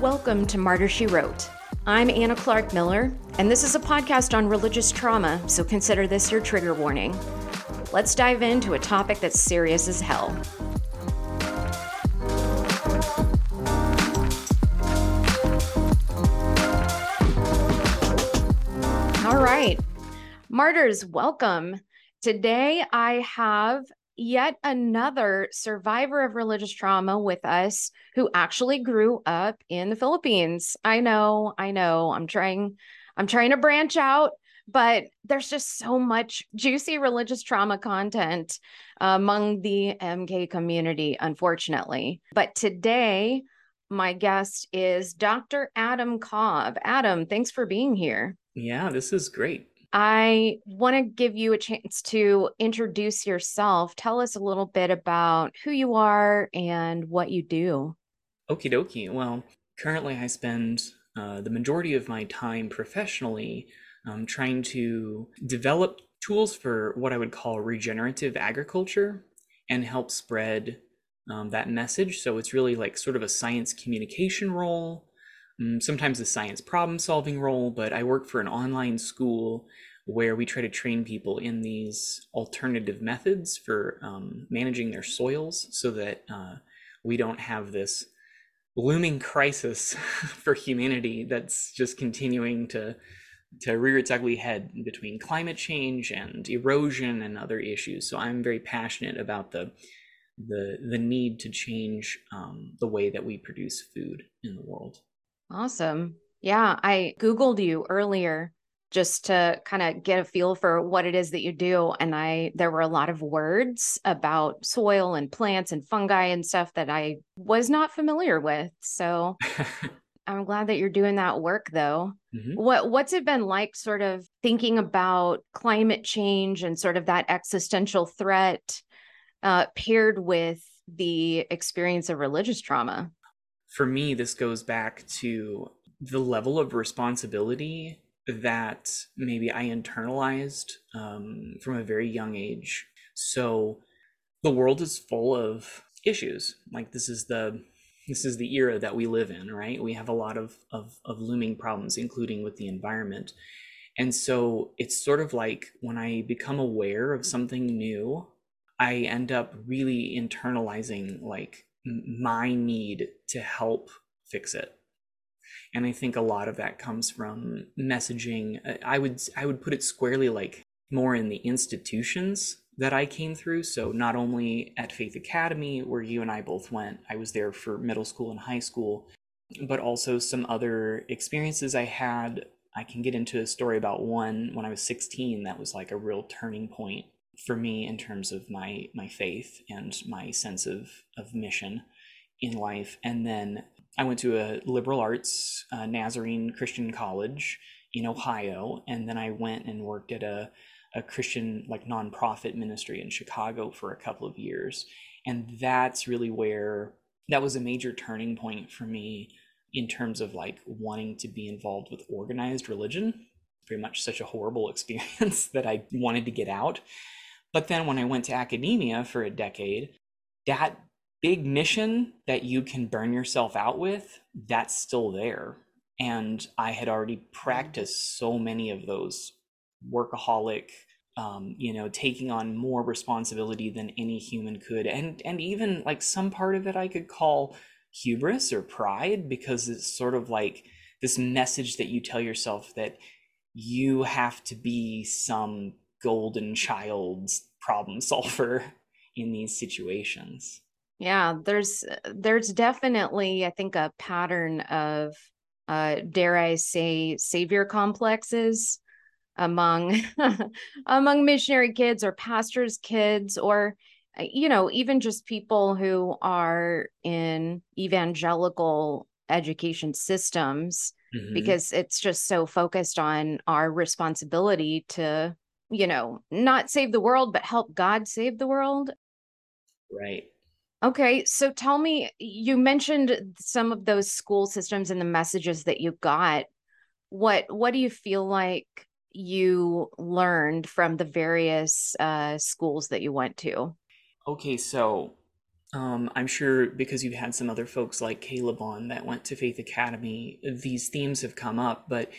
Welcome to Martyr She Wrote. I'm Anna Clark Miller, and this is a podcast on religious trauma, so consider this your trigger warning. Let's dive into a topic that's serious as hell. All right, martyrs, welcome. Today I have yet another survivor of religious trauma with us who actually grew up in the Philippines. I know, I know. I'm trying I'm trying to branch out, but there's just so much juicy religious trauma content among the MK community unfortunately. But today my guest is Dr. Adam Cobb. Adam, thanks for being here. Yeah, this is great. I want to give you a chance to introduce yourself. Tell us a little bit about who you are and what you do. Okie dokie. Well, currently I spend uh, the majority of my time professionally um, trying to develop tools for what I would call regenerative agriculture and help spread um, that message. So it's really like sort of a science communication role sometimes a science problem solving role, but I work for an online school where we try to train people in these alternative methods for um, managing their soils so that uh, we don't have this looming crisis for humanity that's just continuing to to rear its ugly head between climate change and erosion and other issues. So I'm very passionate about the the the need to change um, the way that we produce food in the world. Awesome. Yeah, I Googled you earlier just to kind of get a feel for what it is that you do. And I, there were a lot of words about soil and plants and fungi and stuff that I was not familiar with. So I'm glad that you're doing that work though. Mm-hmm. What, what's it been like sort of thinking about climate change and sort of that existential threat uh, paired with the experience of religious trauma? For me, this goes back to the level of responsibility that maybe I internalized um, from a very young age. So the world is full of issues. Like this is the this is the era that we live in, right? We have a lot of of, of looming problems, including with the environment. And so it's sort of like when I become aware of something new, I end up really internalizing like my need to help fix it. And i think a lot of that comes from messaging. I would i would put it squarely like more in the institutions that i came through. So not only at faith academy where you and i both went i was there for middle school and high school but also some other experiences i had. I can get into a story about one when i was 16 that was like a real turning point for me in terms of my my faith and my sense of of mission in life. And then i went to a liberal arts uh, nazarene christian college in ohio. And then i went and worked at a, a christian like nonprofit ministry in chicago for a couple of years. And that's really where that was a major turning point for me in terms of like wanting to be involved with organized religion. Very much such a horrible experience that i wanted to get out but then when I went to academia for a decade, that big mission that you can burn yourself out with, that's still there. And I had already practiced so many of those workaholic, um, you know, taking on more responsibility than any human could. And and even like some part of it I could call hubris or pride because it's sort of like this message that you tell yourself that you have to be some golden child's problem solver in these situations. Yeah, there's there's definitely I think a pattern of uh dare I say savior complexes among among missionary kids or pastors kids or uh, you know even just people who are in evangelical education systems mm-hmm. because it's just so focused on our responsibility to you know, not save the world, but help God save the world. Right. Okay. So tell me, you mentioned some of those school systems and the messages that you got. What what do you feel like you learned from the various uh, schools that you went to? Okay, so um, I'm sure because you've had some other folks like Caleb on that went to Faith Academy, these themes have come up, but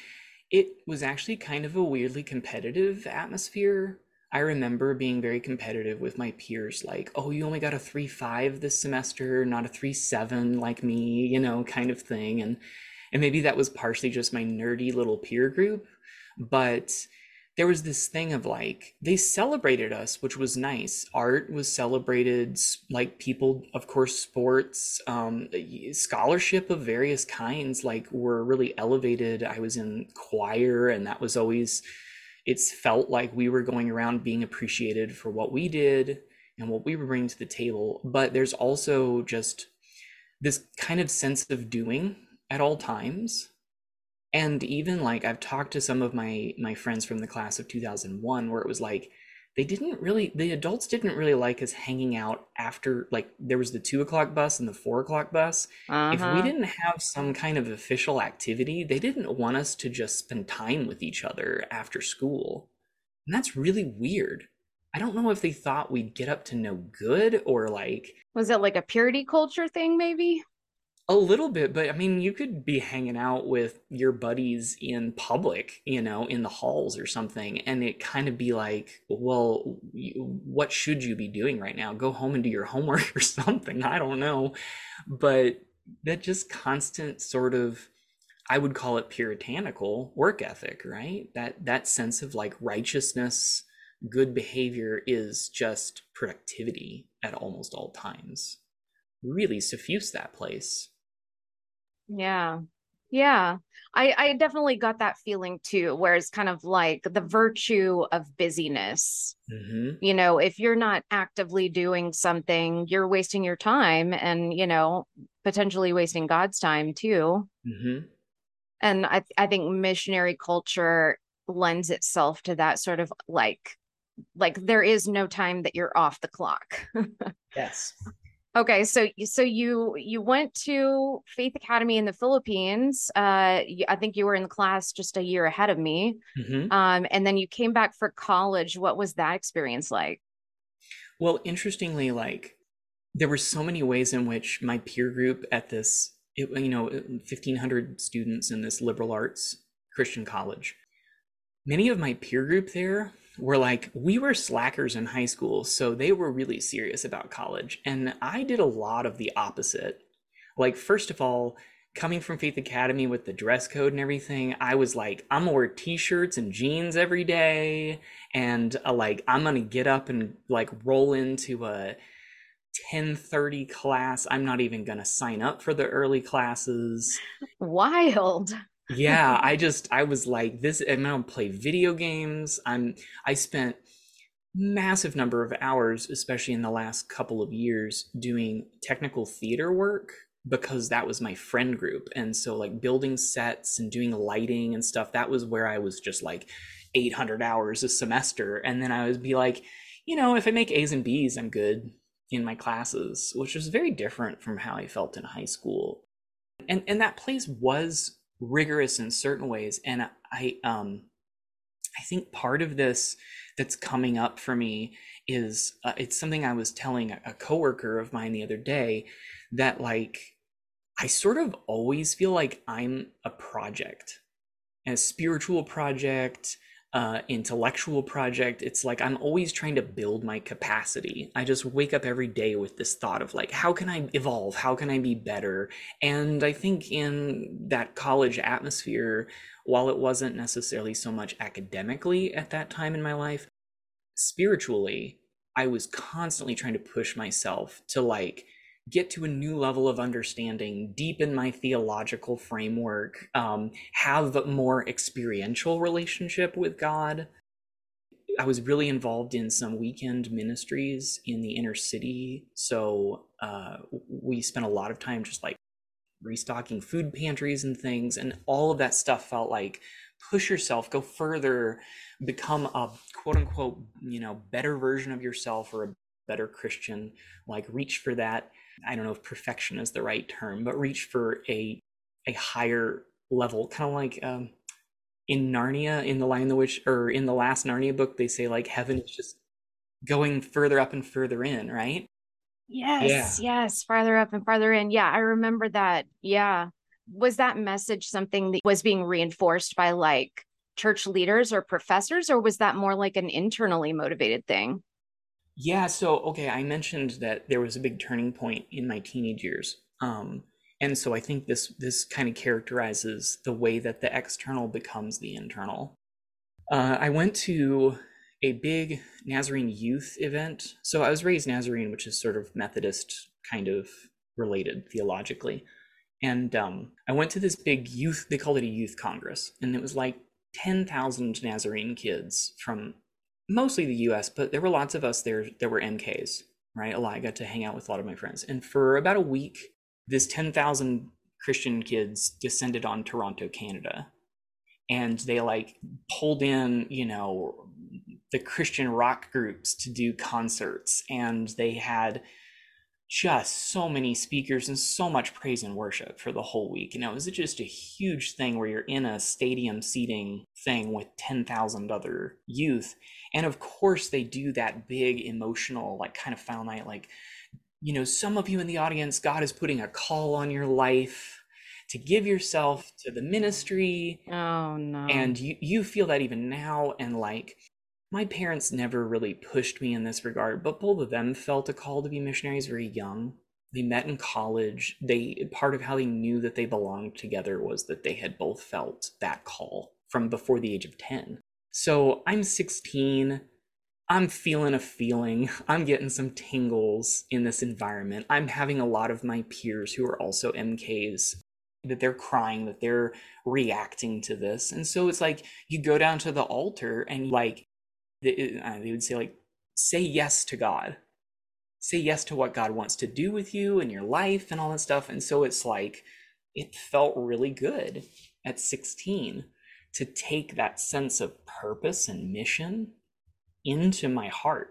it was actually kind of a weirdly competitive atmosphere. I remember being very competitive with my peers, like, oh, you only got a 3 5 this semester, not a 3 7 like me, you know, kind of thing. And and maybe that was partially just my nerdy little peer group, but there was this thing of like they celebrated us which was nice. Art was celebrated like people of course sports um, scholarship of various kinds like were really elevated. I was in choir and that was always it's felt like we were going around being appreciated for what we did and what we were bringing to the table. But there's also just this kind of sense of doing at all times and even like i've talked to some of my my friends from the class of 2001 where it was like they didn't really the adults didn't really like us hanging out after like there was the two o'clock bus and the four o'clock bus uh-huh. if we uh-huh. didn't have some kind of official activity they didn't want us to just spend time with each other after school and that's really weird i don't know if they thought we'd get up to no good or like was it like a purity culture thing maybe a little bit, but I mean, you could be hanging out with your buddies in public, you know, in the halls or something, and it kind of be like, well, what should you be doing right now? Go home and do your homework or something. I don't know. But that just constant sort of I would call it puritanical work ethic, right? That that sense of like righteousness, good behavior is just productivity at almost all times. Really suffuse that place. Yeah. Yeah. I, I definitely got that feeling too, where it's kind of like the virtue of busyness. Mm-hmm. You know, if you're not actively doing something, you're wasting your time and, you know, potentially wasting God's time too. Mm-hmm. And I, I think missionary culture lends itself to that sort of like, like there is no time that you're off the clock. yes. Okay, so so you you went to Faith Academy in the Philippines. Uh, I think you were in the class just a year ahead of me. Mm-hmm. Um, and then you came back for college. What was that experience like? Well, interestingly, like there were so many ways in which my peer group at this, it, you know, fifteen hundred students in this liberal arts Christian college. Many of my peer group there were like we were slackers in high school so they were really serious about college and i did a lot of the opposite. Like first of all coming from faith academy with the dress code and everything i was like i'm gonna wear t-shirts and jeans every day and uh, like i'm gonna get up and like roll into a 10:30 class. I'm not even gonna sign up for the early classes. Wild yeah, I just I was like this and I don't play video games. I'm I spent massive number of hours especially in the last couple of years doing technical theater work because that was my friend group. And so like building sets and doing lighting and stuff that was where I was just like 800 hours a semester. And then I would be like you know if I make A's and B's I'm good in my classes which was very different from how I felt in high school. And and that place was rigorous in certain ways and i um i think part of this that's coming up for me is uh, it's something i was telling a, a coworker of mine the other day that like i sort of always feel like i'm a project a spiritual project uh, intellectual project. It's like I'm always trying to build my capacity. I just wake up every day with this thought of like, how can I evolve? How can I be better? And I think in that college atmosphere, while it wasn't necessarily so much academically at that time in my life, spiritually, I was constantly trying to push myself to like get to a new level of understanding, deepen my theological framework, um, have a more experiential relationship with God. I was really involved in some weekend ministries in the inner city. So uh, we spent a lot of time just like restocking food pantries and things. And all of that stuff felt like push yourself, go further, become a quote unquote, you know, better version of yourself or a better Christian, like reach for that I don't know if perfection is the right term, but reach for a a higher level, kind of like um, in Narnia, in the Lion the Witch, or in the last Narnia book, they say like heaven is just going further up and further in, right? Yes, yeah. yes, farther up and farther in. Yeah, I remember that. Yeah. Was that message something that was being reinforced by like church leaders or professors, or was that more like an internally motivated thing? Yeah, so okay, I mentioned that there was a big turning point in my teenage years. Um, and so I think this this kind of characterizes the way that the external becomes the internal. Uh, I went to a big Nazarene youth event. So I was raised Nazarene, which is sort of Methodist kind of related theologically. And um, I went to this big youth, they called it a youth congress, and it was like 10,000 Nazarene kids from mostly the US, but there were lots of us there that were MKs, right? A lot. I got to hang out with a lot of my friends. And for about a week, this 10,000 Christian kids descended on Toronto, Canada. And they like pulled in, you know, the Christian rock groups to do concerts. And they had just so many speakers and so much praise and worship for the whole week. You know, is it just a huge thing where you're in a stadium seating thing with 10,000 other youth. And of course, they do that big emotional, like kind of final night, like, you know, some of you in the audience, God is putting a call on your life to give yourself to the ministry. Oh, no. And you, you feel that even now. And like, my parents never really pushed me in this regard, but both of them felt a call to be missionaries very young. They met in college. They part of how they knew that they belonged together was that they had both felt that call from before the age of 10. So I'm 16. I'm feeling a feeling. I'm getting some tingles in this environment. I'm having a lot of my peers who are also MKs that they're crying, that they're reacting to this. And so it's like you go down to the altar and like they, uh, they would say like say yes to god. Say yes to what god wants to do with you and your life and all that stuff. And so it's like it felt really good at 16 to take that sense of purpose and mission into my heart.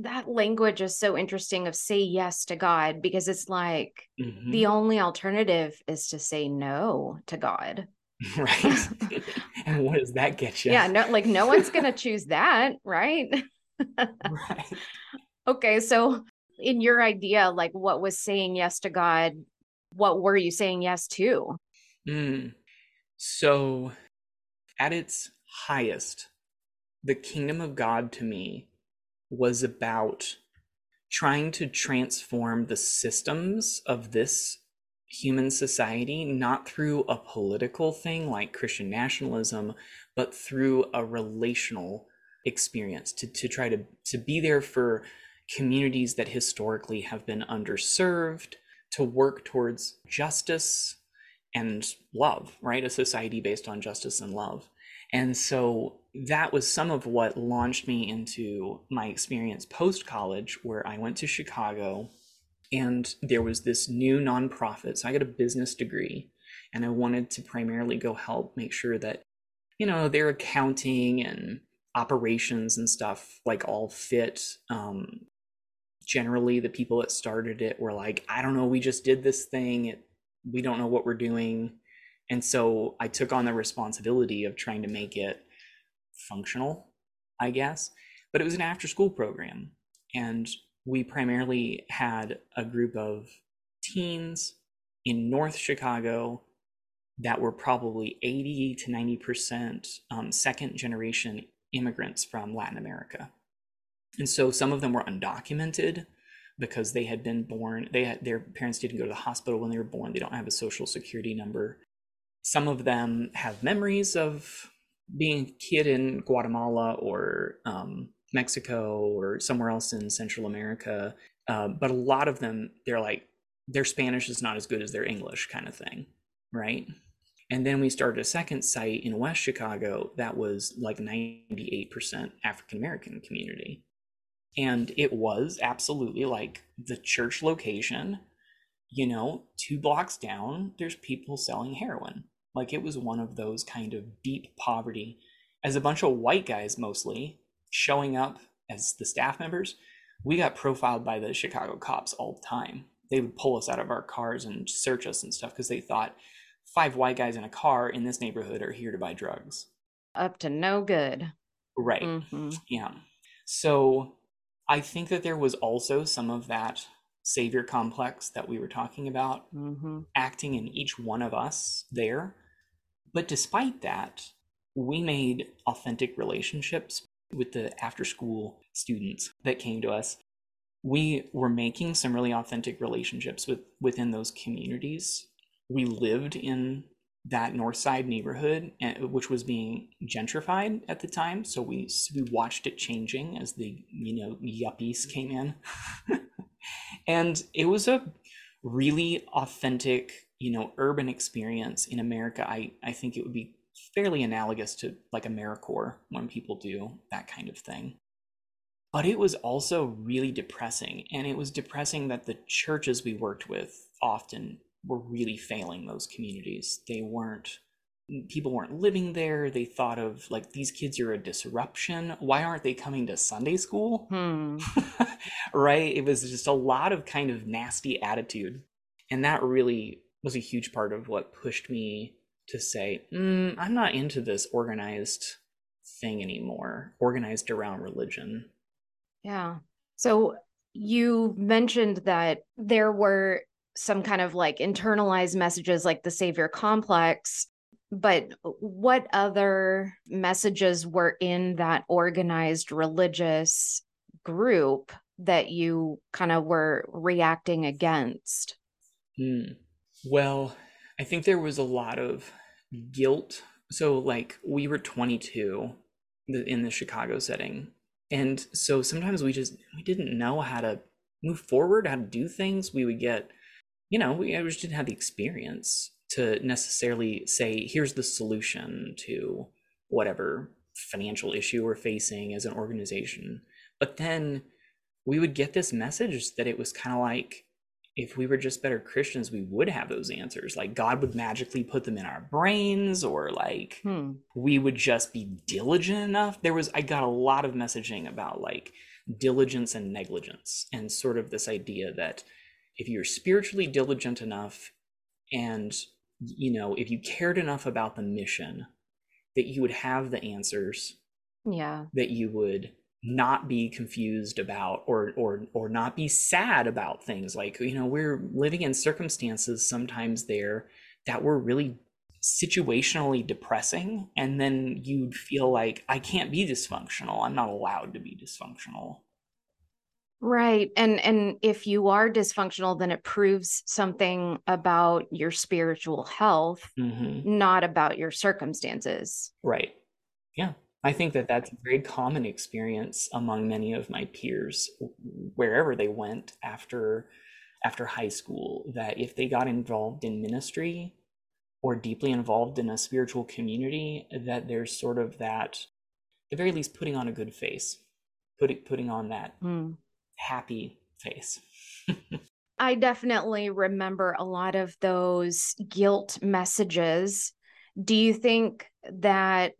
That language is so interesting of say yes to god because it's like mm-hmm. the only alternative is to say no to god right? And what does that get you yeah no like no one's gonna choose that right? Right. Okay so in your idea like what was saying yes to god what were you saying yes to? Mm. so at its highest the kingdom of god to me was about trying to transform the systems of this human society, not through a political thing like Christian nationalism, but through a relational experience to, to try to, to be there for communities that historically have been underserved, to work towards justice and love, right? A society based on justice and love. And so that was some of what launched me into my experience post college, where I went to Chicago and there was this new nonprofit. So I got a business degree and I wanted to primarily go help make sure that, you know, their accounting and operations and stuff like all fit. Um, generally, the people that started it were like, I don't know, we just did this thing. It, we don't know what we're doing. And so I took on the responsibility of trying to make it functional, I guess. But it was an after school program. And we primarily had a group of teens in North Chicago that were probably 80 to 90% um, second generation immigrants from Latin America. And so some of them were undocumented because they had been born, they had, their parents didn't go to the hospital when they were born, they don't have a social security number. Some of them have memories of being a kid in Guatemala or um, Mexico or somewhere else in Central America. Uh, but a lot of them, they're like, their Spanish is not as good as their English, kind of thing, right? And then we started a second site in West Chicago that was like 98% African American community. And it was absolutely like the church location, you know, two blocks down, there's people selling heroin. Like it was one of those kind of deep poverty as a bunch of white guys mostly showing up as the staff members, we got profiled by the Chicago cops all the time. They would pull us out of our cars and search us and stuff because they thought five white guys in a car in this neighborhood are here to buy drugs. Up to no good. Right. Mm-hmm. Yeah. So I think that there was also some of that savior complex that we were talking about Mm-hmm. acting in each one of us there. But despite that, we made authentic relationships with the after school students that came to us. We were making some really authentic relationships with within those communities. We lived in that north side neighborhood eh, which was being gentrified at the time so we we watched it changing as the you know yuppies came in and it was a really authentic you know urban experience in america i i think it would be fairly analogous to like americorps when people do that kind of thing but it was also really depressing and it was depressing that the churches we worked with often were really failing those communities they weren't people weren't living there they thought of like these kids are a disruption why aren't they coming to sunday school Hmm. right? It was just a lot of kind of nasty attitude. And that really was a huge part of what pushed me to say, mm, I'm not into this organized thing anymore, organized around religion. Yeah. So you mentioned that there were some kind of like internalized messages like the savior complex, but what other messages were in that organized religious group that you kind of were reacting against? Hmm. Well, I think there was a lot of guilt. So, like, we were 22 in the Chicago setting. And so sometimes we just we didn't know how to move forward, how to do things. We would get, you know, we just didn't have the experience to necessarily say, here's the solution to whatever financial issue we're facing as an organization. But then we would get this message that it was kind of like if we were just better Christians, we would have those answers. Like God would magically put them in our brains, or like Hmm. we would just be diligent enough. There was, I got a lot of messaging about like diligence and negligence, and sort of this idea that if you're spiritually diligent enough and, you know, if you cared enough about the mission, that you would have the answers Yeah. that you would not be confused about or or or not be sad about things. Like you know we're living in circumstances sometimes there that were really situationally depressing and then you'd feel like I can't be dysfunctional. I'm not allowed to be dysfunctional. Right. And and if you are dysfunctional, then it proves something about your spiritual health, hmm not about your circumstances. right. Yeah I think that that's a very common experience among many of my peers wherever they went after after high school that if they got involved in ministry or deeply involved in a spiritual community that there's sort of that at the very least putting on a good face putting putting on that Hmm. happy face I definitely remember a lot of those guilt messages. Do you think that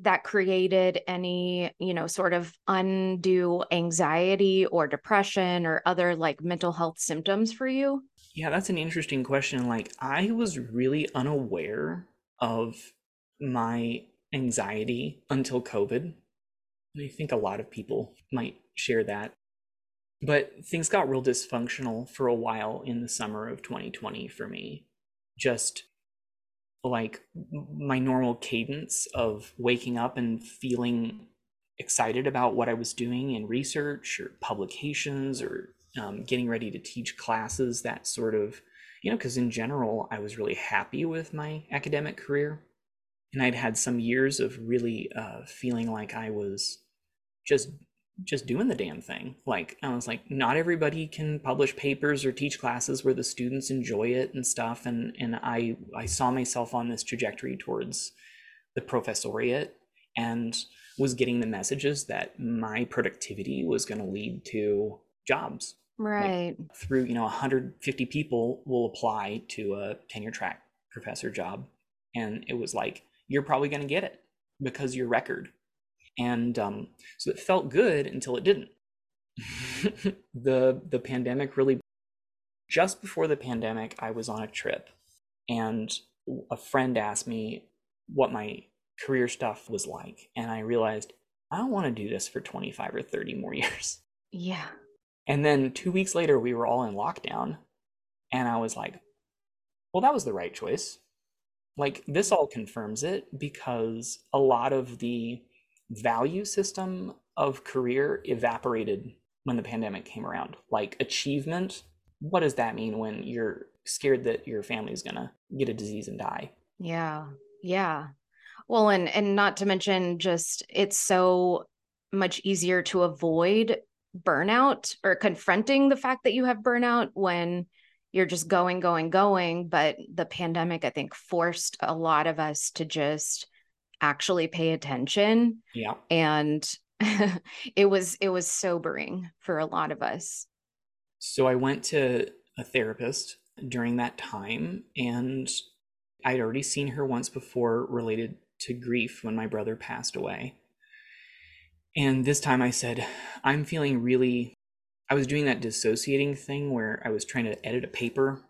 that created any, you know, sort of undue anxiety or depression or other like mental health symptoms for you? yeah that's an interesting question like i was really unaware of my anxiety until covid. I think a lot of people might share that. But things got real dysfunctional for a while in the summer of 2020 for me. Just like my normal cadence of waking up and feeling excited about what I was doing in research or publications or um, getting ready to teach classes, that sort of, you know, because in general, I was really happy with my academic career. And I'd had some years of really uh, feeling like I was just just doing the damn thing. Like I was like, not everybody can publish papers or teach classes where the students enjoy it and stuff. And and I I saw myself on this trajectory towards the professoriate and was getting the messages that my productivity was going to lead to jobs Right. through you know 150 people will apply to a tenure track professor job and it was like you're probably going to get it because your record and um, so it felt good until it didn't the the pandemic really just before the pandemic i was on a trip and a friend asked me what my career stuff was like and i realized i don't want to do this for 25 or 30 more years Yeah. And then two weeks later, we were all in lockdown. And I was like, well, that was the right choice. Like, this all confirms it because a lot of the value system of career evaporated when the pandemic came around. Like, achievement, what does that mean when you're scared that your family's gonna get a disease and die? Yeah. Yeah. Well, and and not to mention just it's so much easier to avoid burnout or confronting the fact that you have burnout when you're just going, going, going. But the pandemic, I think, forced a lot of us to just actually pay attention. Yeah. And it was it was sobering for a lot of us. So I went to a therapist during that time and I'd already seen her once before related to grief when my brother passed away. And this time I said, I'm feeling really. I was doing that dissociating thing where I was trying to edit a paper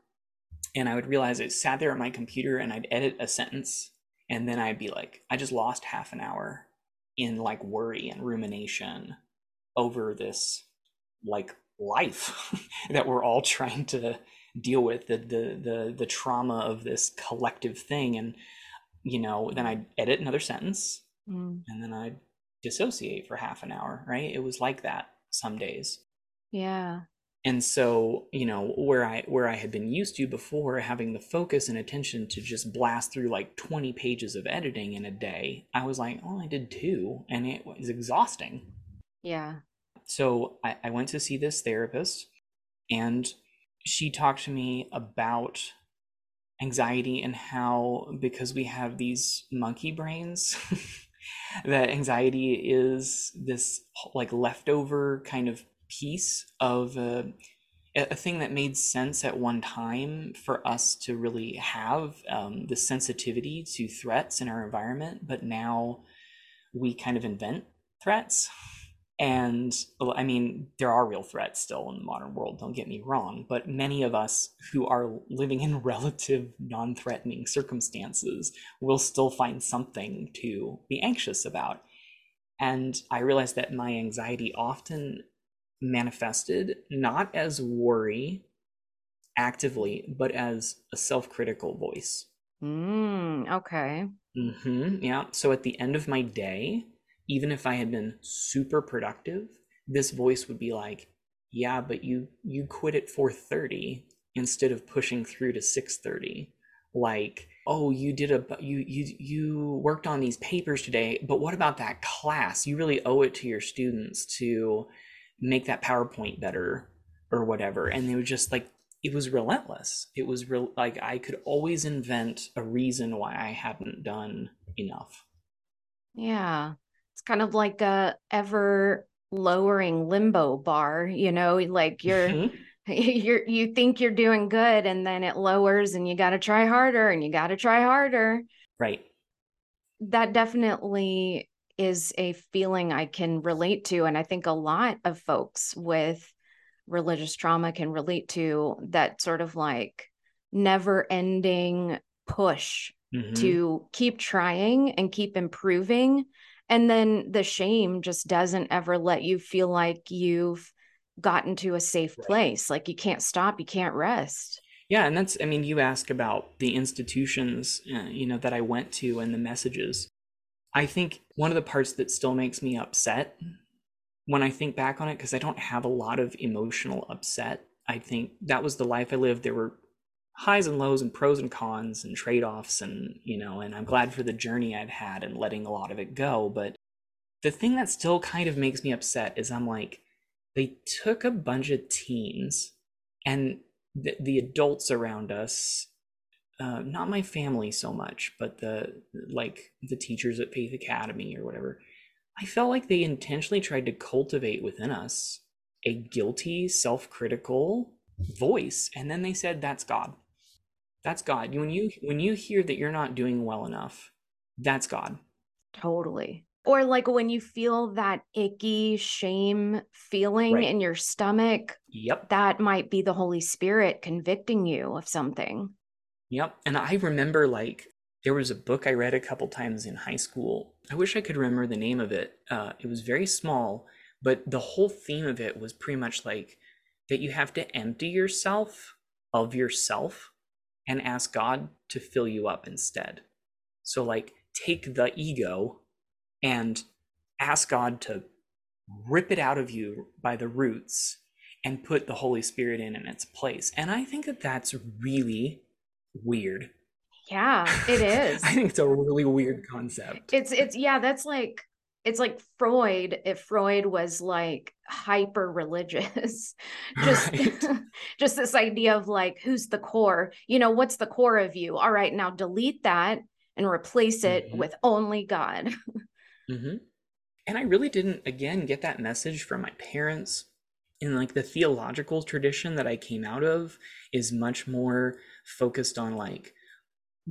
and I would realize I sat there at my computer and I'd edit a sentence and then I'd be like, I just lost half an hour in like worry and rumination over this like life that we're all trying to deal with the the the the trauma of this collective thing and you know then I'd edit another sentence mm. and then I'd dissociate for half an hour, right? It was like that some days. Yeah. And so, you know, where I where I had been used to before having the focus and attention to just blast through like 20 pages of editing in a day, I was like, oh, I did two, and it was exhausting. Yeah. So I, I went to see this therapist and she talked to me about anxiety and how because we have these monkey brains that anxiety is this like leftover kind of piece of a thing that made sense at one time for us to really have um, the sensitivity to threats in our environment, but now we kind of invent threats and I mean, there are real threats still in the modern world, don't get me wrong, but many of us who are living in relative non threatening circumstances will still find something to be anxious about. And I realized that my anxiety often manifested not as worry actively, but as a self critical voice. Mm, okay. Mm-hmm, yeah. So at the end of my day, even if I had been super productive, this voice would be like, "Yeah, but you you quit at 4:30 instead of pushing through to 6:30." Like, "Oh, you did a you you you worked on these papers today, but what about that class? You really owe it to your students to make that PowerPoint better or whatever." And they were just like it was relentless. It was real like I could always invent a reason why I hadn't done enough. Yeah it's kind of like a ever lowering limbo bar you know like you're mm-hmm. you're you think you're doing good and then it lowers and you got to try harder and you got to try harder right that definitely is a feeling i can relate to and i think a lot of folks with religious trauma can relate to that sort of like never ending push mm-hmm. to keep trying and keep improving and then the shame just doesn't ever let you feel like you've gotten to a safe right. place like you can't stop you can't rest yeah and that's i mean you ask about the institutions uh, you know that i went to and the messages i think one of the parts that still makes me upset when i think back on it because i don't have a lot of emotional upset i think that was the life i lived. There were highs and lows and pros and cons and trade-offs and you know and i'm glad for the journey i've had and letting a lot of it go but the thing that still kind of makes me upset is i'm like they took a bunch of teens and the, the adults around us uh, not my family so much but the like the teachers at faith academy or whatever i felt like they intentionally tried to cultivate within us a guilty self-critical voice and then they said that's god that's God. When you when you hear that you're not doing well enough, that's God. Totally. Or like when you feel that icky shame feeling right. in your stomach. Yep. That might be the Holy Spirit convicting you of something. Yep. And I remember like there was a book I read a couple times in high school. I wish I could remember the name of it. Uh, it was very small, but the whole theme of it was pretty much like that you have to empty yourself of yourself and ask God to fill you up instead. So, like, take the ego and ask God to rip it out of you by the roots and put the Holy Spirit in in its place. And I think that that's really weird. Yeah, it is. I think it's a really weird concept. It's it's yeah, that's like it's like Freud if Freud was like hyper religious. just right. just this idea of like who's the core? You know, what's the core of you? All right, now delete that and replace it mm-hmm. with only God. mm-hmm. And I really didn't again get that message from my parents. In like the theological tradition that I came out of is much more focused on like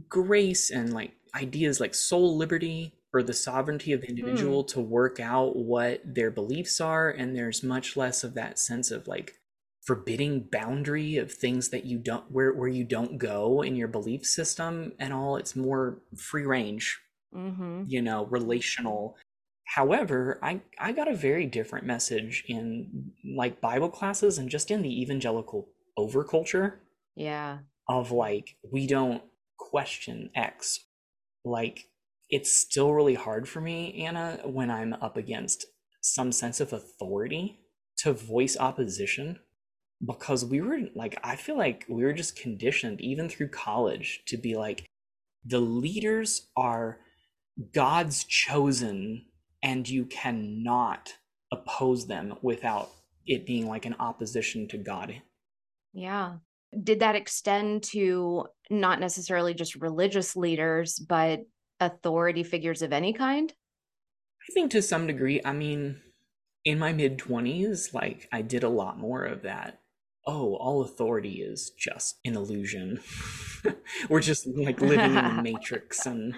grace and like ideas like soul liberty or the sovereignty of the individual mm. to work out what their beliefs are and there's much less of that sense of like forbidding boundary of things that you don't where where you don't go in your belief system and all it's more free range mm-hmm. you know relational however i i got a very different message in like bible classes and just in the evangelical overculture yeah of like we don't question x like it's still really hard for me, Anna, when I'm up against some sense of authority to voice opposition because we were like, I feel like we were just conditioned, even through college, to be like, the leaders are God's chosen, and you cannot oppose them without it being like an opposition to God. Yeah. Did that extend to not necessarily just religious leaders, but authority figures of any kind? I think to some degree. I mean, in my mid 20s, like I did a lot more of that. Oh, all authority is just an illusion. We're just like living in the matrix and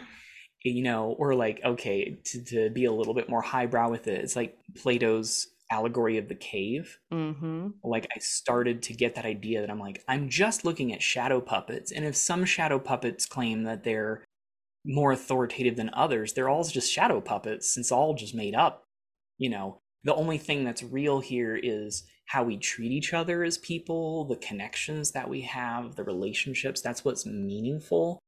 you know, or like, okay, to, to be a little bit more highbrow with it, it's like Plato's allegory of the cave. Mm-hmm. Like, I started to get that idea that I'm like, I'm just looking at shadow puppets. And if some shadow puppets claim that they're more authoritative than others. They're all just shadow puppets. It's all just made up. You know, the only thing that's real here is how we treat each other as people, the connections that we have, the relationships. That's what's meaningful.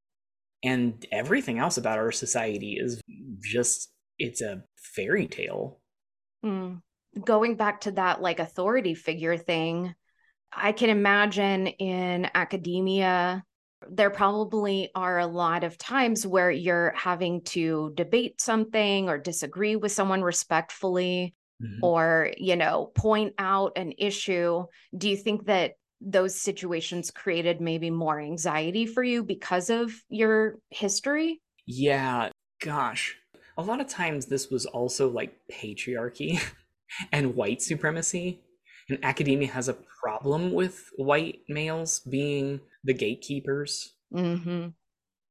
And everything else about our society is just, it's a fairy tale. Mm. Going back to that like authority figure thing, I can imagine in academia there probably are a lot of times where you're having to debate something or disagree with someone respectfully mm-hmm. or you know point out an issue. Do you think that those situations created maybe more anxiety for you because of your history? Yeah gosh. A lot of times this was also like patriarchy and white supremacy and academia has a problem with white males being the gatekeepers. Mm-hmm.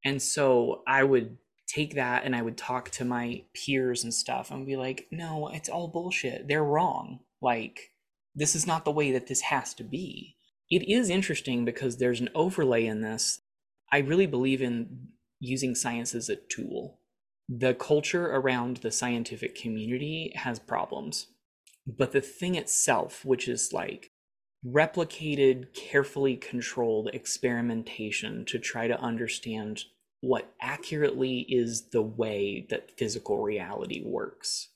And so I would take that and I would talk to my peers and stuff and be like, no, it's all bullshit. They're wrong. Like, this is not the way that this has to be. It is interesting because there's an overlay in this. I really believe in using science as a tool. The culture around the scientific community has problems. But the thing itself, which is like replicated, carefully controlled experimentation to try to understand what accurately is the way that physical reality works.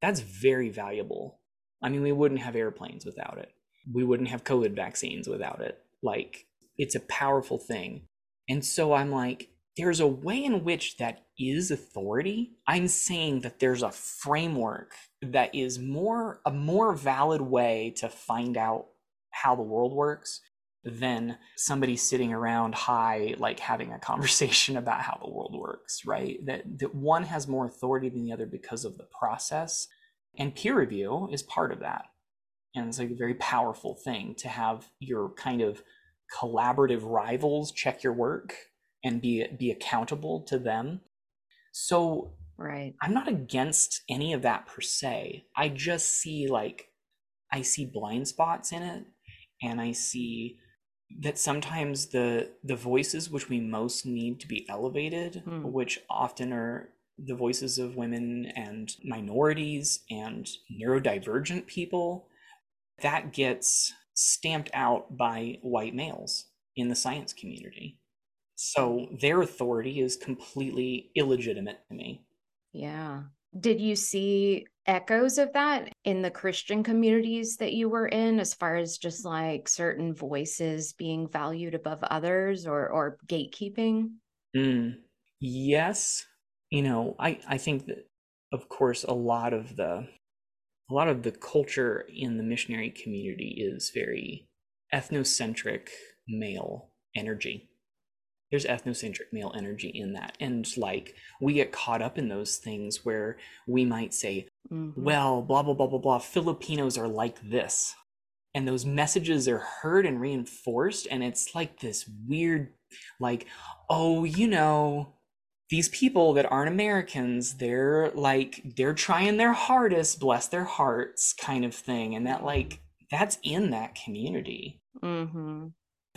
That's very valuable. I mean, we wouldn't have airplanes without it. We wouldn't have COVID vaccines without it. Like, it's a powerful thing. And so I'm like, there's a way in which that is authority. I'm saying that there's a framework that is more a more valid way to find out how the world works than somebody sitting around high like having a conversation about how the world works right that that one has more authority than the other because of the process and peer review is part of that and it's like a very powerful thing to have your kind of collaborative rivals check your work and be be accountable to them so right i'm not against any of that per se i just see like i see blind spots in it and I see that sometimes the the voices which we most need to be elevated, mm. which often are the voices of women and minorities and neurodivergent people, that gets stamped out by white males in the science community. So their authority is completely illegitimate to me. Yeah. Did you see echoes of that in the Christian communities that you were in, as far as just like certain voices being valued above others or or gatekeeping? Mm, yes. You know, I, I think that of course a lot of the a lot of the culture in the missionary community is very ethnocentric male energy there's ethnocentric male energy in that and like we get caught up in those things where we might say mm-hmm. well blah blah blah blah blah filipinos are like this and those messages are heard and reinforced and it's like this weird like oh you know these people that aren't americans they're like they're trying their hardest bless their hearts kind of thing and that like that's in that community mm-hmm.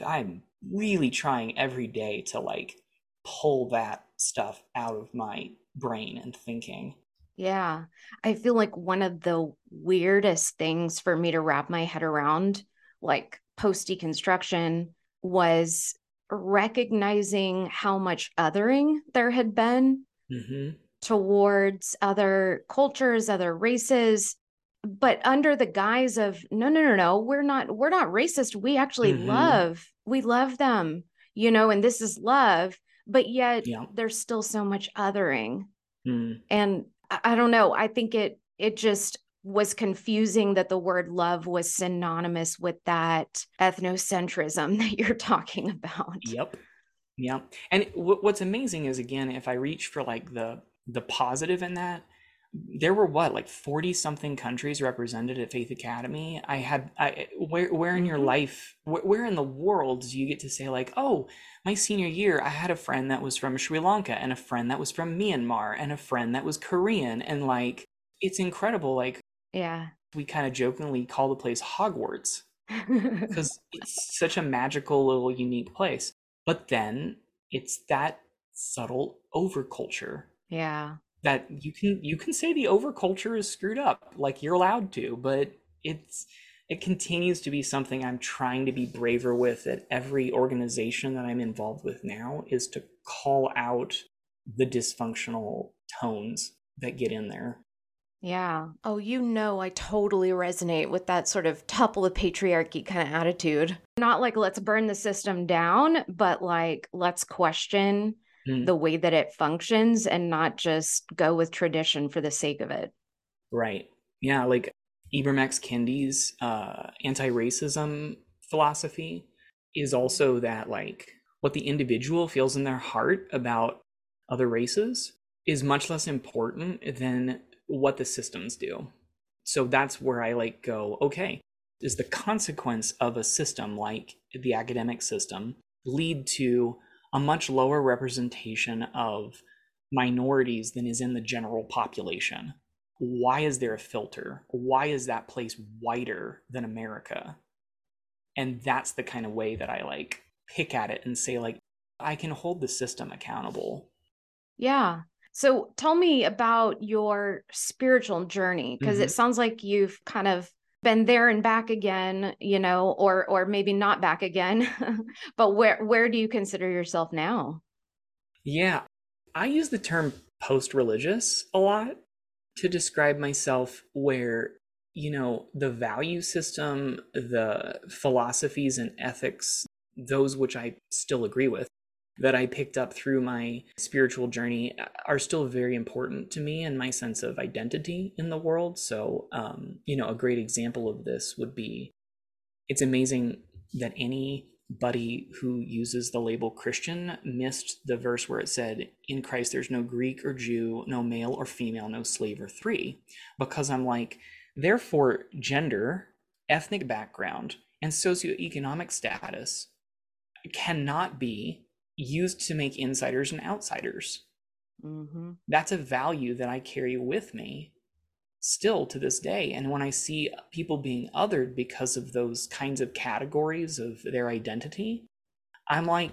i'm really trying every day to like pull that stuff out of my brain and thinking. Yeah. I feel like one of the weirdest things for me to wrap my head around, like post deconstruction, was recognizing how much othering there had been mm-hmm. towards other cultures, other races, but under the guise of no no no no we're not we're not racist we actually mm-hmm. love we love them you know and this is love but yet yeah. there's still so much othering mm. and I, I don't know i think it it just was confusing that the word love was synonymous with that ethnocentrism that you're talking about yep yep and w- what's amazing is again if i reach for like the the positive in that there were what like 40 something countries represented at faith academy? I had i where where in your mm-hmm. life where, where in the world do you get to say like oh my senior year i had a friend that was from sri lanka and a friend that was from myanmar and a friend that was korean and like it's incredible like yeah. we kind of jokingly call the place hogwarts because it's such a magical little unique place. But then it's that subtle overculture yeah that you can you can say the overculture is screwed up like you're allowed to but it's it continues to be something i'm trying to be braver with at every organization that i'm involved with now is to call out the dysfunctional tones that get in there yeah. Oh, you know, I totally resonate with that sort of topple the patriarchy kind of attitude. Not like let's burn the system down, but like let's question mm. the way that it functions and not just go with tradition for the sake of it. Right. Yeah. Like Ibram X. Kendi's uh, anti racism philosophy is also that, like, what the individual feels in their heart about other races is much less important than what the systems do. So that's where I like go, okay, is the consequence of a system like the academic system lead to a much lower representation of minorities than is in the general population. Why is there a filter? Why is that place whiter than America? And that's the kind of way that I like pick at it and say, like, I can hold the system accountable. Yeah. So tell me about your spiritual journey because mm-hmm. it sounds like you've kind of been there and back again you know or or maybe not back again but where where do you consider yourself now? Yeah i use the term post-religious a lot to describe myself where you know the value system the philosophies and ethics those which i still agree with that I picked up through my spiritual journey are still very important to me and my sense of identity in the world. So, um, you know, a great example of this would be it's amazing that anybody who uses the label Christian missed the verse where it said, In Christ there's no Greek or Jew, no male or female, no slave or free. Because I'm like, therefore, gender, ethnic background, and socioeconomic status cannot be used to make insiders and outsiders. Mm-hmm. That's a value that I carry with me still to this day. And when I see people being othered because of those kinds of categories of their identity, I'm like,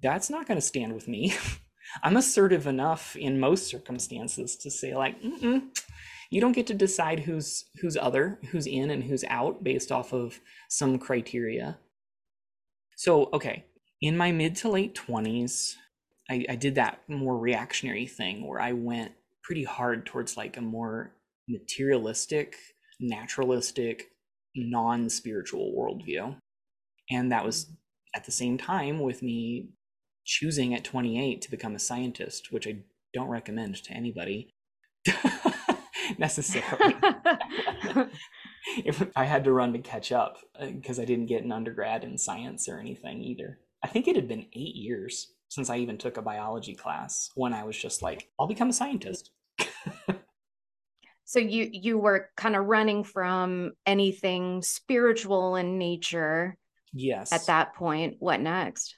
that's not going to stand with me. I'm assertive enough in most circumstances to say like, Mm-mm, you don't get to decide who's who's other, who's in and who's out based off of some criteria. So, okay, in my mid to late 20s, I, I did that more reactionary thing where I went pretty hard towards like a more materialistic, naturalistic, non spiritual worldview. And that was at the same time with me choosing at 28 to become a scientist, which I don't recommend to anybody necessarily. if I had to run to catch up because uh, I didn't get an undergrad in science or anything either. I think it had been eight years since I even took a biology class when I was just like, I'll become a scientist. so you you were kind of running from anything spiritual in nature. Yes. At that point, what next?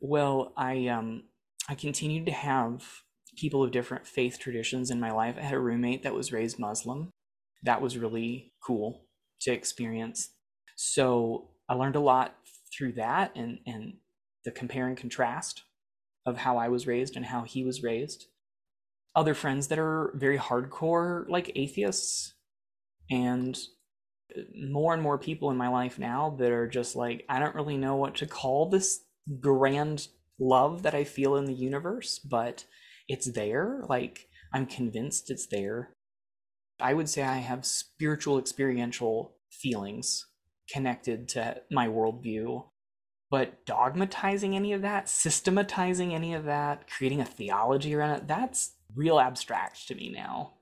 Well, I um I continued to have people of different faith traditions in my life. I had a roommate that was raised Muslim. That was really cool to experience. So I learned a lot through that and and the compare and contrast of how I was raised and how he was raised. Other friends that are very hardcore, like atheists, and more and more people in my life now that are just like, I don't really know what to call this grand love that I feel in the universe, but it's there. Like, I'm convinced it's there. I would say I have spiritual, experiential feelings connected to my worldview but dogmatizing any of that, systematizing any of that, creating a theology around it, that's real abstract to me now.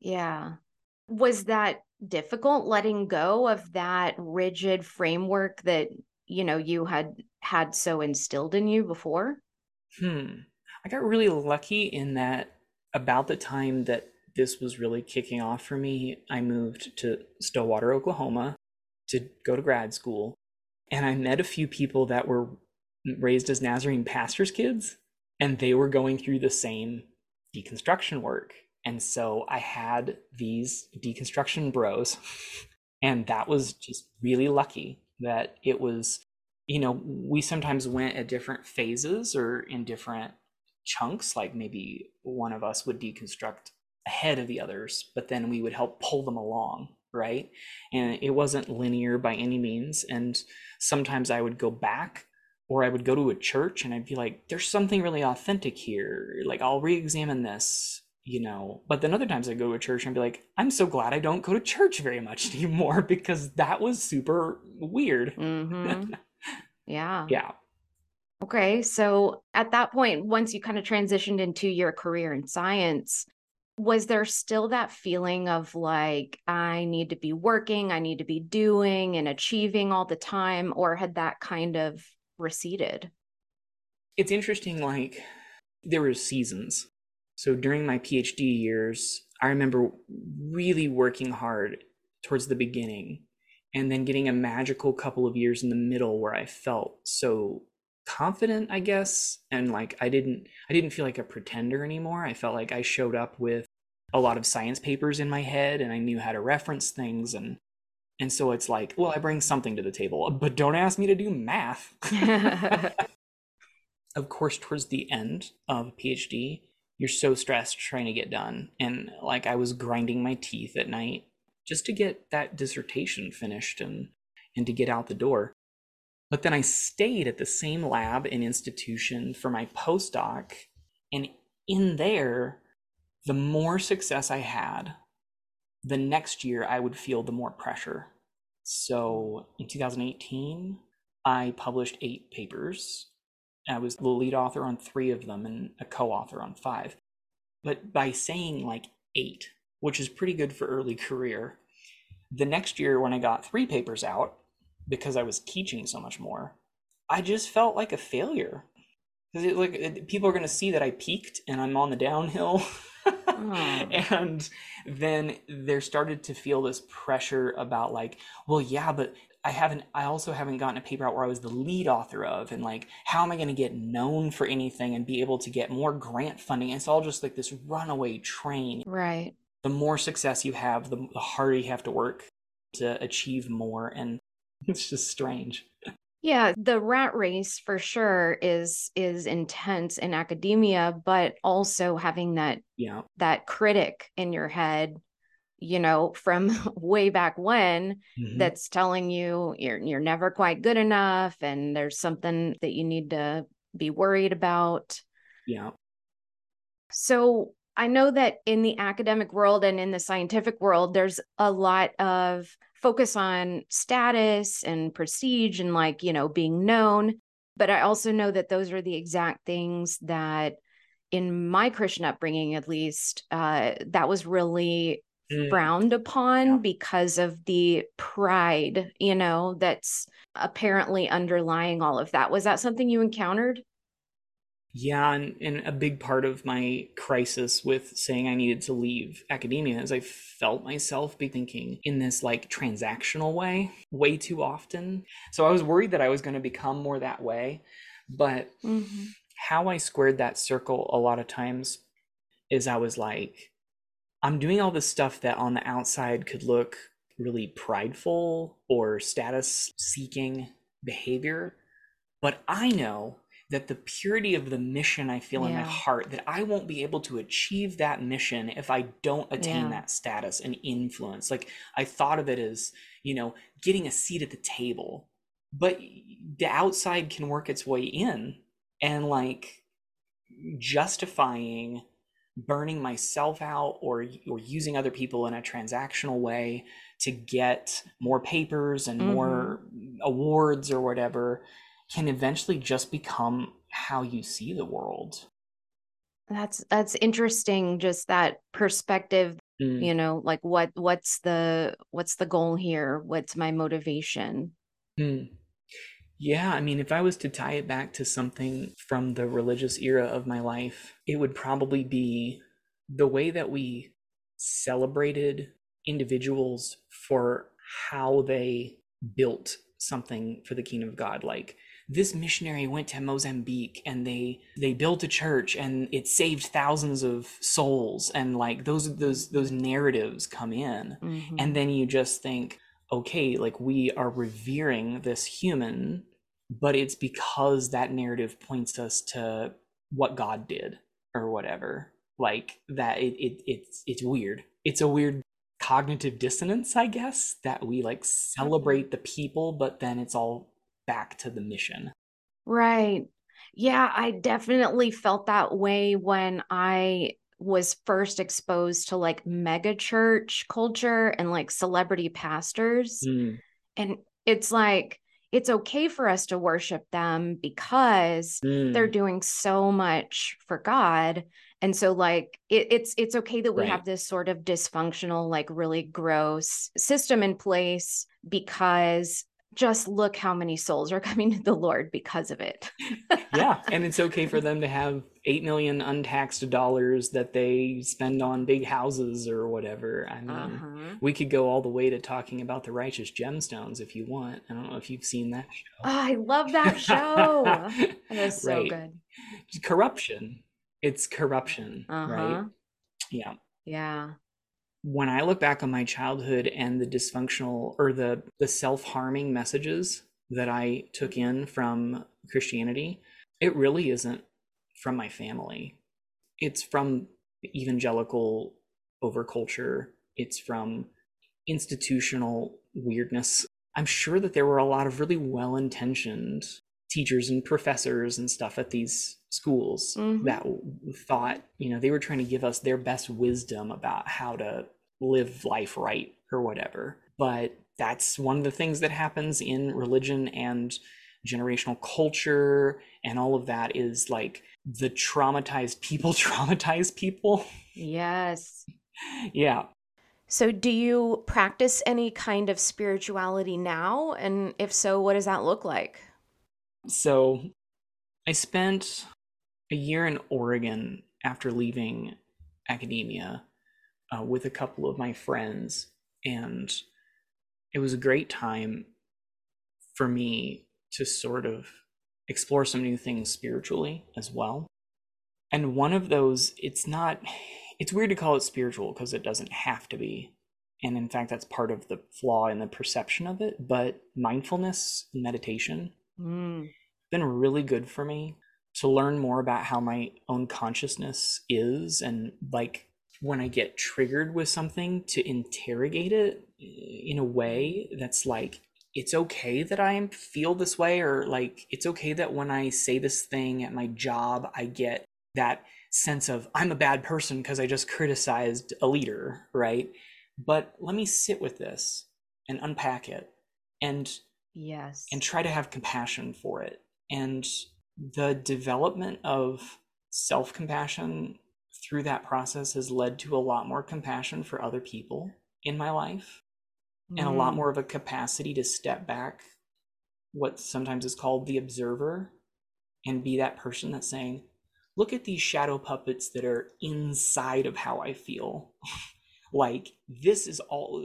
Yeah. Was that difficult letting go of that rigid framework that, you know, you had had so instilled in you before? Hmm. I got really lucky in that about the time that this was really kicking off for me, I moved to Stillwater, Oklahoma to go to grad school and I met a few people that were raised as Nazarene pastors' kids, and they were going through the same deconstruction work. And so I had these deconstruction bros, and that was just really lucky that it was, you know, we sometimes went at different phases or in different chunks, like maybe one of us would deconstruct ahead of the others, but then we would help pull them along right? And it wasn't linear by any means. And sometimes I would go back or I would go to a church and I'd be like, there's something really authentic here. Like, I'll re examine this, you know. But then other times I'd go to a church and I'd be like, I'm so glad I don't go to church very much anymore because that was super weird. Mm-hmm. yeah. Yeah. Okay. So at that point, once you kind of transitioned into your career in science, was there still that feeling of like i need to be working i need to be doing and achieving all the time or had that kind of receded? It's interesting like there were seasons. So during my phd years i remember really working hard towards the beginning and then getting a magical couple of years in the middle where i felt so confident i guess and like i didn't i didn't feel like a pretender anymore. I felt like i showed up with a lot of science papers in my head and I knew how to reference things and and so it's like, well, I bring something to the table, but don't ask me to do math. of course, towards the end of a PhD, you're so stressed trying to get done. And like I was grinding my teeth at night just to get that dissertation finished and and to get out the door. But then I stayed at the same lab and institution for my postdoc. And in there, the more success I had, the next year I would feel the more pressure. So in 2018, I published eight papers. I was the lead author on three of them and a co author on five. But by saying like eight, which is pretty good for early career, the next year when I got three papers out, because I was teaching so much more, I just felt like a failure. Because like people are going to see that I peaked and I'm on the downhill. and then there started to feel this pressure about like well yeah but i haven't i also haven't gotten a paper out where i was the lead author of and like how am i going to get known for anything and be able to get more grant funding? It's all just like this runaway train. Right. The more success you have the, the harder you have to work to achieve more and it's just strange Yeah, the rat race for sure is is intense in academia, but also having that Yeah. that critic in your head, you know, from way back when Mhm. that's telling you you're you're never quite good enough and there's something that you need to be worried about. Yeah. So I know that in the academic world and in the scientific world, there's a lot of focus on status and prestige and like, you know, being known. But I also know that those are the exact things that in my Christian upbringing, at least, uh, that was really Mm. frowned upon Yeah. because of the pride, you know, that's apparently underlying all of that. Was that something you encountered? Yeah, and, and a big part of my crisis with saying I needed to leave academia is I felt myself be thinking in this like transactional way way too often. So I was worried that I was going to become more that way. But Mm-hmm. how I squared that circle a lot of times is I was like, I'm doing all this stuff that on the outside could look really prideful or status seeking behavior. But I know that the purity of the mission I feel in my heart, that I won't be able to achieve that mission if I don't attain Yeah. that status and influence. Like I thought of it as, you know, getting a seat at the table. But the outside can work its way in and like justifying burning myself out or or using other people in a transactional way to get more papers and more mm-hmm. awards or whatever can eventually just become how you see the world. That's that's interesting, just that perspective, Mm, you know, like what what's the what's the goal here? What's my motivation? mm. Yeah, I mean, if I was to tie it back to something from the religious era of my life, it would probably be the way that we celebrated individuals for how they built something for the kingdom of God. Like this missionary went to Mozambique and they they built a church and it saved thousands of souls. And like those those those narratives come in. Mhm. and then you just think okay like we are revering this human but it's because that narrative points us to what god did or whatever. Like that it, it it's it's weird. It's a weird cognitive dissonance i guess that we like celebrate the people but then it's all back to the mission Right. Yeah, I definitely felt that way when I was first exposed to like mega church culture and like celebrity pastors. Mm, And it's like, it's okay for us to worship them because they're mm, doing so much for God. And so like it, it's it's okay that we Right. have this sort of dysfunctional, like really gross system in place because just look how many souls are coming to the Lord because of it. yeah and it's okay for them to have 8 million untaxed dollars that they spend on big houses or whatever i mean Uh-huh. we could go all the way to talking about the righteous gemstones if you want i don't know if you've seen that show Oh, I love that show. it is was so Right. good. corruption it's corruption Uh-huh. right yeah Yeah. When i look back on my childhood and the dysfunctional or the the self-harming messages that i took in from christianity it really isn't from my family. It's from evangelical overculture. It's from institutional weirdness. I'm sure that there were a lot of really well-intentioned teachers and professors and stuff at these schools Mhm. that thought you know they were trying to give us their best wisdom about how to live life right or whatever but that's one of the things that happens in religion and generational culture and all of that is like the traumatized people traumatize people Yes. yeah So, do you practice any kind of spirituality now? And if so, what does that look like? So I spent a year in Oregon after leaving academia uh, with a couple of my friends, and it was a great time for me to sort of explore some new things spiritually as well. And one of those, it's not, it's weird to call it spiritual because it doesn't have to be. And in fact, that's part of the flaw in the perception of it. But mindfulness, and meditation, Mm. Been really good for me to learn more about how my own consciousness is and like when I get triggered with something to interrogate it eh, in a way that's like it's okay that I feel this way or like it's okay that when I say this thing at my job I get that sense of I'm a bad person because I just criticized a leader, right? But let me sit with this and unpack it and yes and try to have compassion for it. And the development of self-compassion through that process has led to a lot more compassion for other people in my life mm. and a lot mm. more of a capacity to step back what sometimes is called the observer and be that person that's saying look at these shadow puppets that are inside of how I feel. like this is all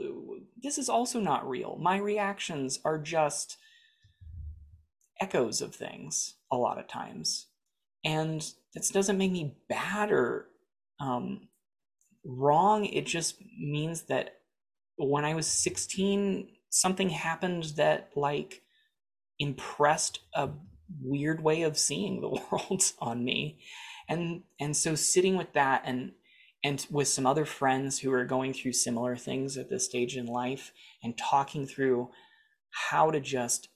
this is also not real. My reactions are just echoes of things a lot of times. And this doesn't make me bad or um, wrong. It just means that when I was 16, something happened that like impressed a weird way of seeing the world on me and and so sitting with that and and with some other friends who are going through similar things at this stage in life and talking through how to just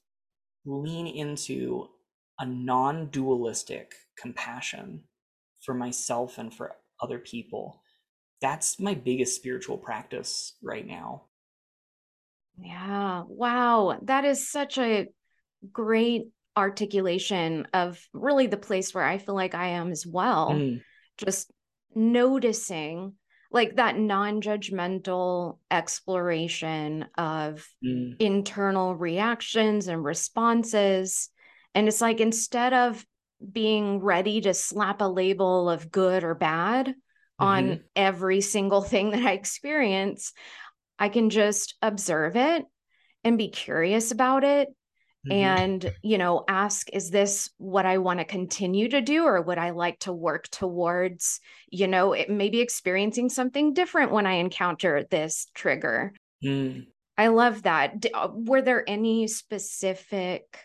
lean into a non-dualistic compassion for myself and for other people that's my biggest spiritual practice right now yeah wow that is such a great articulation of really the place where I feel like I am as well. Mm. Just noticing like that non-judgmental exploration of mm. internal reactions and responses and it's like instead of being ready to slap a label of good or bad mm-hmm. on every single thing that I experience, I can just observe it and be curious about it Mm-hmm. and you know ask is this what i want to continue to do or would i like to work towards you know it, maybe experiencing something different when i encounter this trigger mm. i love that uh, were there any specific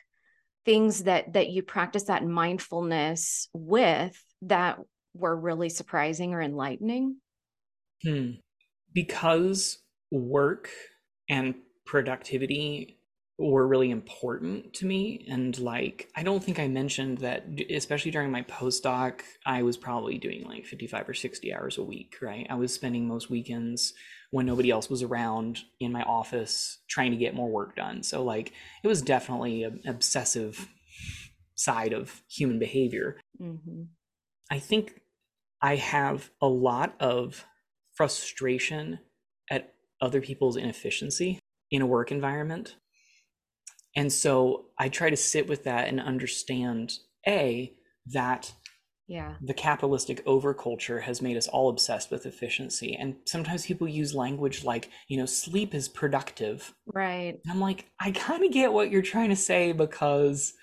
things that that you practice that mindfulness with that were really surprising or enlightening hmm. because work and productivity were really important to me and like i don't think i mentioned that especially during my postdoc i was probably doing like 55 or 60 hours a week right i was spending most weekends when nobody else was around in my office trying to get more work done. So like it was definitely an obsessive side of human behavior. Mm-hmm. i think i have a lot of frustration at other people's inefficiency in a work environment. And so I try to sit with that and understand A, that yeah. the capitalistic overculture has made us all obsessed with efficiency and sometimes people use language like you know sleep is productive. Right. And i'm like i kind of get what you're trying to say because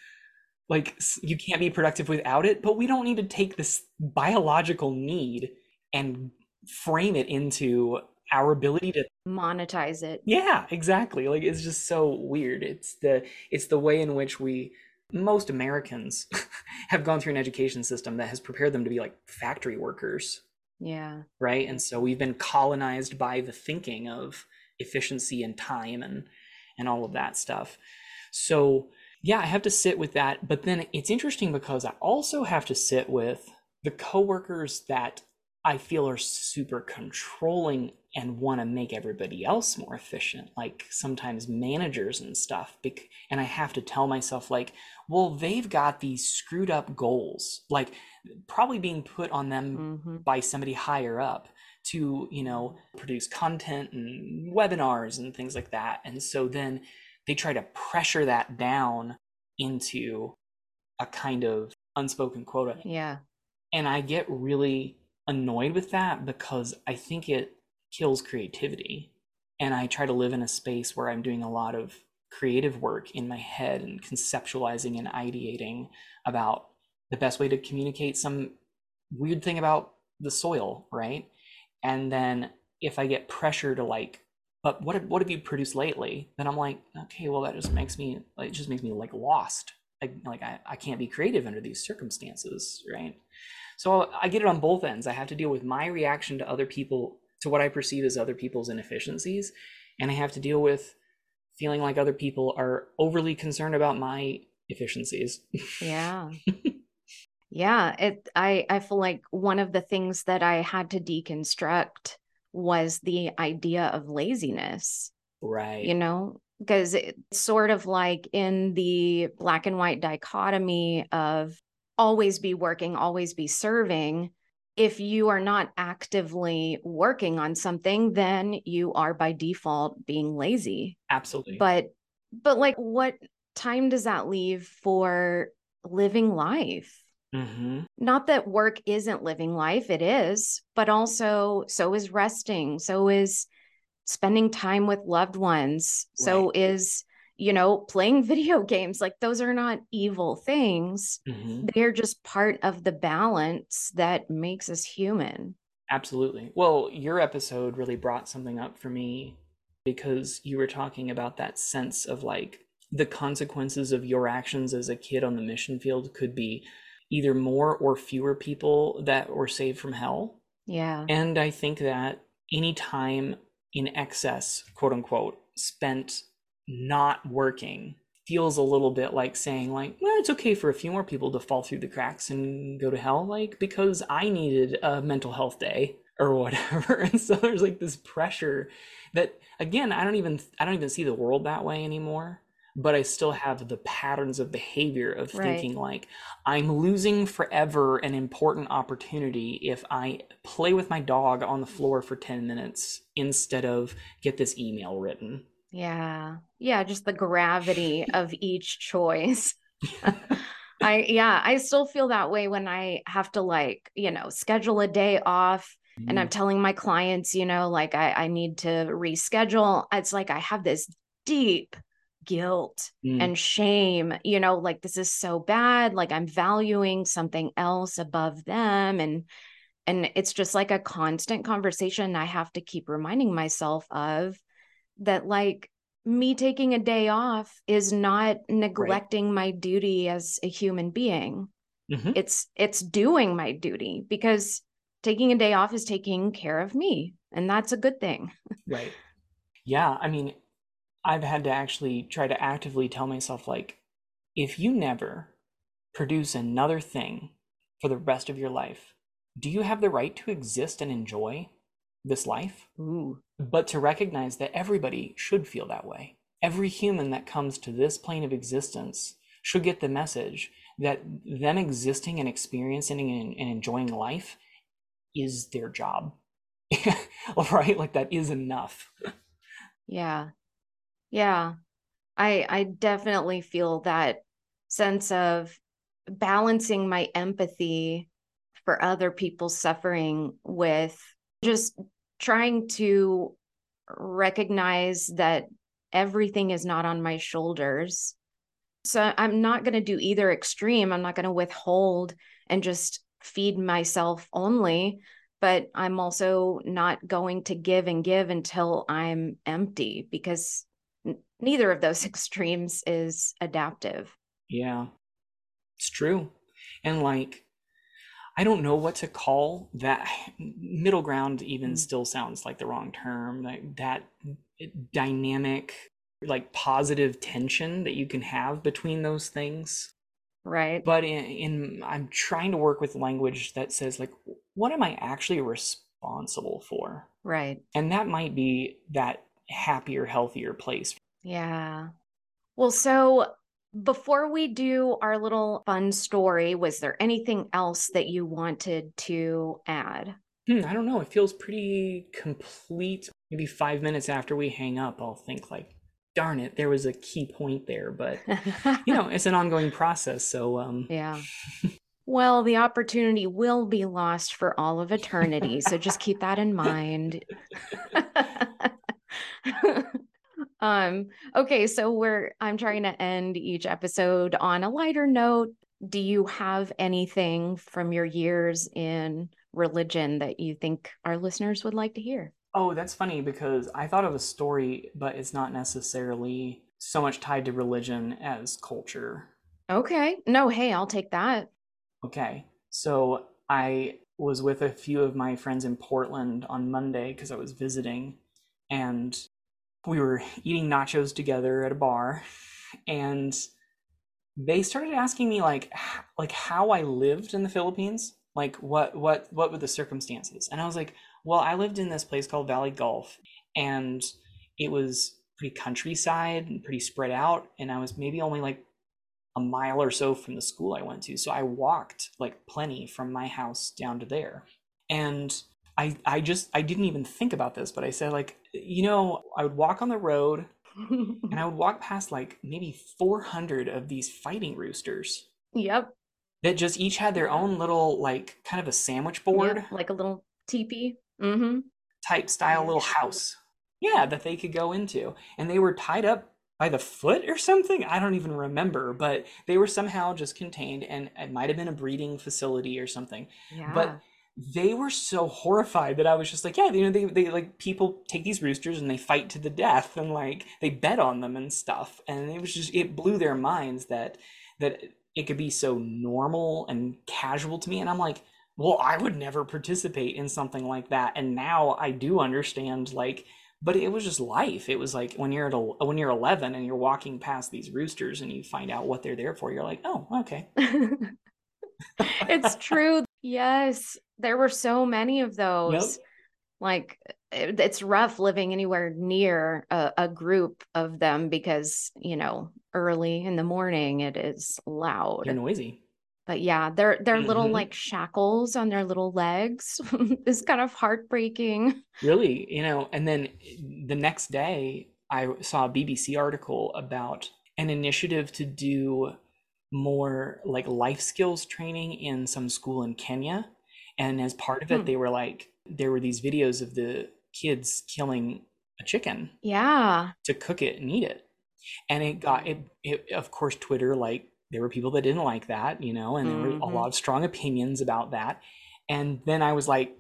like you can't be productive without it but we don't need to take this biological need and frame it into our ability to monetize it. Yeah exactly. Like it's just so weird. It's the it's the way in which we most americans have gone through an education system that has prepared them to be like factory workers. Yeah. Right? And so we've been colonized by the thinking of efficiency and time and and all of that stuff. So yeah i have to sit with that but then it's interesting because i also have to sit with the coworkers that I feel are super controlling and want to make everybody else more efficient like sometimes managers and stuff and i have to tell myself like well they've got these screwed up goals like probably being put on them mm-hmm. by somebody higher up to you know produce content and webinars and things like that and so then they try to pressure that down into a kind of unspoken quota yeah and i get really annoyed with that because I think it kills creativity. And I try to live in a space where I'm doing a lot of creative work in my head and conceptualizing and ideating about the best way to communicate some weird thing about the soil, right? And then if I get pressure to like, but what what have you produced lately? Then I'm like, okay, well that just makes me like it just makes me like lost like I, I can't be creative under these circumstances right so i get it on both ends i have to deal with my reaction to other people to what i perceive as other people's inefficiencies and i have to deal with feeling like other people are overly concerned about my efficiencies. Yeah. Yeah it i i feel like one of the things that i had to deconstruct was the idea of laziness. Right. You know because it's sort of like in the black and white dichotomy of always be working, always be serving. If you are not actively working on something, then you are by default being lazy. Absolutely. But, but like, what time does that leave for living life? Mm-hmm. Not that work isn't living life, it is, but also so is resting, so is spending time with loved ones right. so is you know playing video games like those are not evil things. Mm-hmm. they're just part of the balance that makes us human. Absolutely. Well your episode really brought something up for me because you were talking about that sense of like the consequences of your actions as a kid on the mission field could be either more or fewer people that were saved from hell. Yeah. And i think that any time in excess, quote unquote, spent not working feels a little bit like saying like well it's okay for a few more people to fall through the cracks and go to hell like because i needed a mental health day or whatever and so there's like this pressure that again i don't even i don't even see the world that way anymore but I still have the patterns of behavior of right. thinking like I'm losing forever an important opportunity if I play with my dog on the floor for 10 minutes instead of get this email written. Yeah. Yeah, just the gravity of each choice. I yeah, I still feel that way when I have to like, you know, schedule a day off and I'm mm-hmm. telling my clients, you know, like I, I need to reschedule. It's like I have this deep guilt mm. and shame you know like this is so bad like i'm valuing something else above them and and it's just like a constant conversation i have to keep reminding myself of that like me taking a day off is not neglecting right. my duty as a human being mm-hmm. it's it's doing my duty because taking a day off is taking care of me and that's a good thing right yeah i mean I've had to actually try to actively tell myself, like, if you never produce another thing for the rest of your life, do you have the right to exist and enjoy this life? Ooh. But to recognize that everybody should feel that way. Every human that comes to this plane of existence should get the message that them existing and experiencing and, and enjoying life is their job. right? Like that is enough. Yeah. Yeah. I I definitely feel that sense of balancing my empathy for other people's suffering with just trying to recognize that everything is not on my shoulders. So I'm not going to do either extreme. I'm not going to withhold and just feed myself only, but I'm also not going to give and give until I'm empty because neither of those extremes is adaptive. Yeah, it's true. And like, I don't know what to call that middle ground, even mm. still sounds like the wrong term. Like that dynamic, like positive tension that you can have between those things. Right. But in, in I'm trying to work with language that says, like, what am I actually responsible for? Right. And that might be that happier, healthier place yeah. Well, so before we do our little fun story, was there anything else that you wanted to add? Hmm, I don't know. It feels pretty complete. Maybe five minutes after we hang up, I'll think like, darn it, there was a key point there. But you know, it's an ongoing process. So um yeah. Well, the opportunity will be lost for all of eternity. so just keep that in mind. Um, okay, so we're I'm trying to end each episode on a lighter note. Do you have anything from your years in religion that you think our listeners would like to hear? Oh, that's funny because I thought of a story, but it's not necessarily so much tied to religion as culture. Okay. No, hey, I'll take that. Okay. So I was with a few of my friends in Portland on Monday because I was visiting, and we were eating nachos together at a bar, and they started asking me like like how I lived in the Philippines, like what what what were the circumstances, and I was like, well, I lived in this place called Valley Golf, and it was pretty countryside and pretty spread out, and I was maybe only like a mile or so from the school I went to. So I walked like plenty from my house down to there. And I I just I didn't even think about this, but I said like, you know, I would walk on the road and I would walk past like maybe 400 of these fighting roosters. Yep. That just each had their own little like kind of a sandwich board, yep, like a little teepee. Mm-hmm. Type style little house. Yeah, that they could go into. And they were tied up by the foot or something. I don't even remember, but they were somehow just contained, and it might have been a breeding facility or something. Yeah. But they were so horrified that I was just like, yeah, you know, they, they like people take these roosters and they fight to the death and like they bet on them and stuff. And it was just, it blew their minds that, that it could be so normal and casual to me. And I'm like, well, I would never participate in something like that. And now I do understand like but it was just life. It was like when you're at a, when you're 11 and you're walking past these roosters and you find out what they're there for, you're like, oh, okay. it's true. Yes, there were so many of those. Yep. Like it, it's rough living anywhere near a, a group of them because you know early in the morning it is loud and noisy but yeah, their their mm-hmm. little like shackles on their little legs is kind of heartbreaking. Really, you know, and then the next day I saw a BBC article about an initiative to do more like life skills training in some school in Kenya. And as part of it, hmm. they were like, there were these videos of the kids killing a chicken. Yeah. To cook it and eat it. And it got it, it of course, Twitter like there were people that didn't like that, you know, and there mm-hmm. were a mm-hmm. lot of strong opinions about that. And then I was like,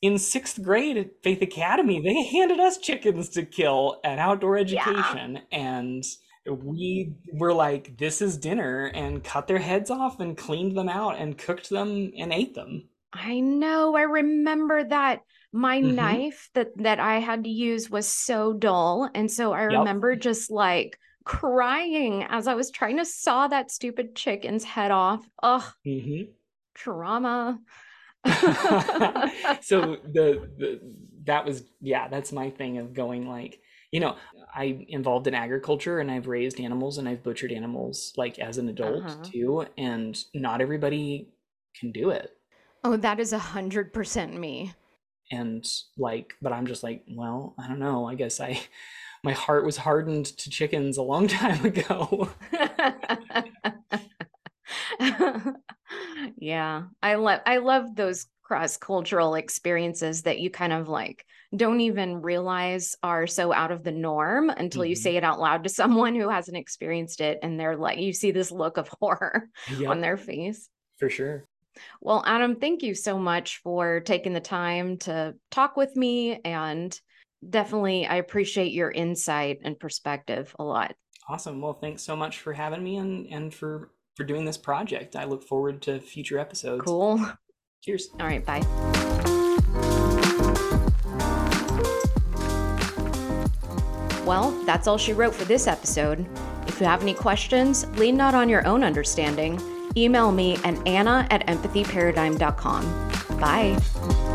in sixth grade at Faith Academy, they handed us chickens to kill at outdoor education. Yeah. And we were like, this is dinner, and cut their heads off and cleaned them out and cooked them and ate them. I know. I remember that my mm-hmm. knife that that I had to use was so dull. And so I yep. remember just like crying as I was trying to saw that stupid chicken's head off. Ugh, mm-hmm. trauma. so the, the that was yeah, that's my thing of going like you know i involved in agriculture and i've raised animals and i've butchered animals like as an adult uh-huh. too and not everybody can do it oh that is a hundred percent me and like but i'm just like well i don't know i guess i my heart was hardened to chickens a long time ago. yeah, I love I love those cross cultural experiences that you kind of like don't even realize are so out of the norm until mm-hmm. you say it out loud to someone who hasn't experienced it and they're like you see this look of horror yep. on their face. For sure. Well, Adam, thank you so much for taking the time to talk with me and definitely I appreciate your insight and perspective a lot. Awesome. Well, thanks so much for having me and and for for doing this project. I look forward to future episodes. Cool. Cheers. All right, bye. Well, that's all she wrote for this episode. If you have any questions, lean not on your own understanding. Email me at anna at empathyparadigm.com. Bye.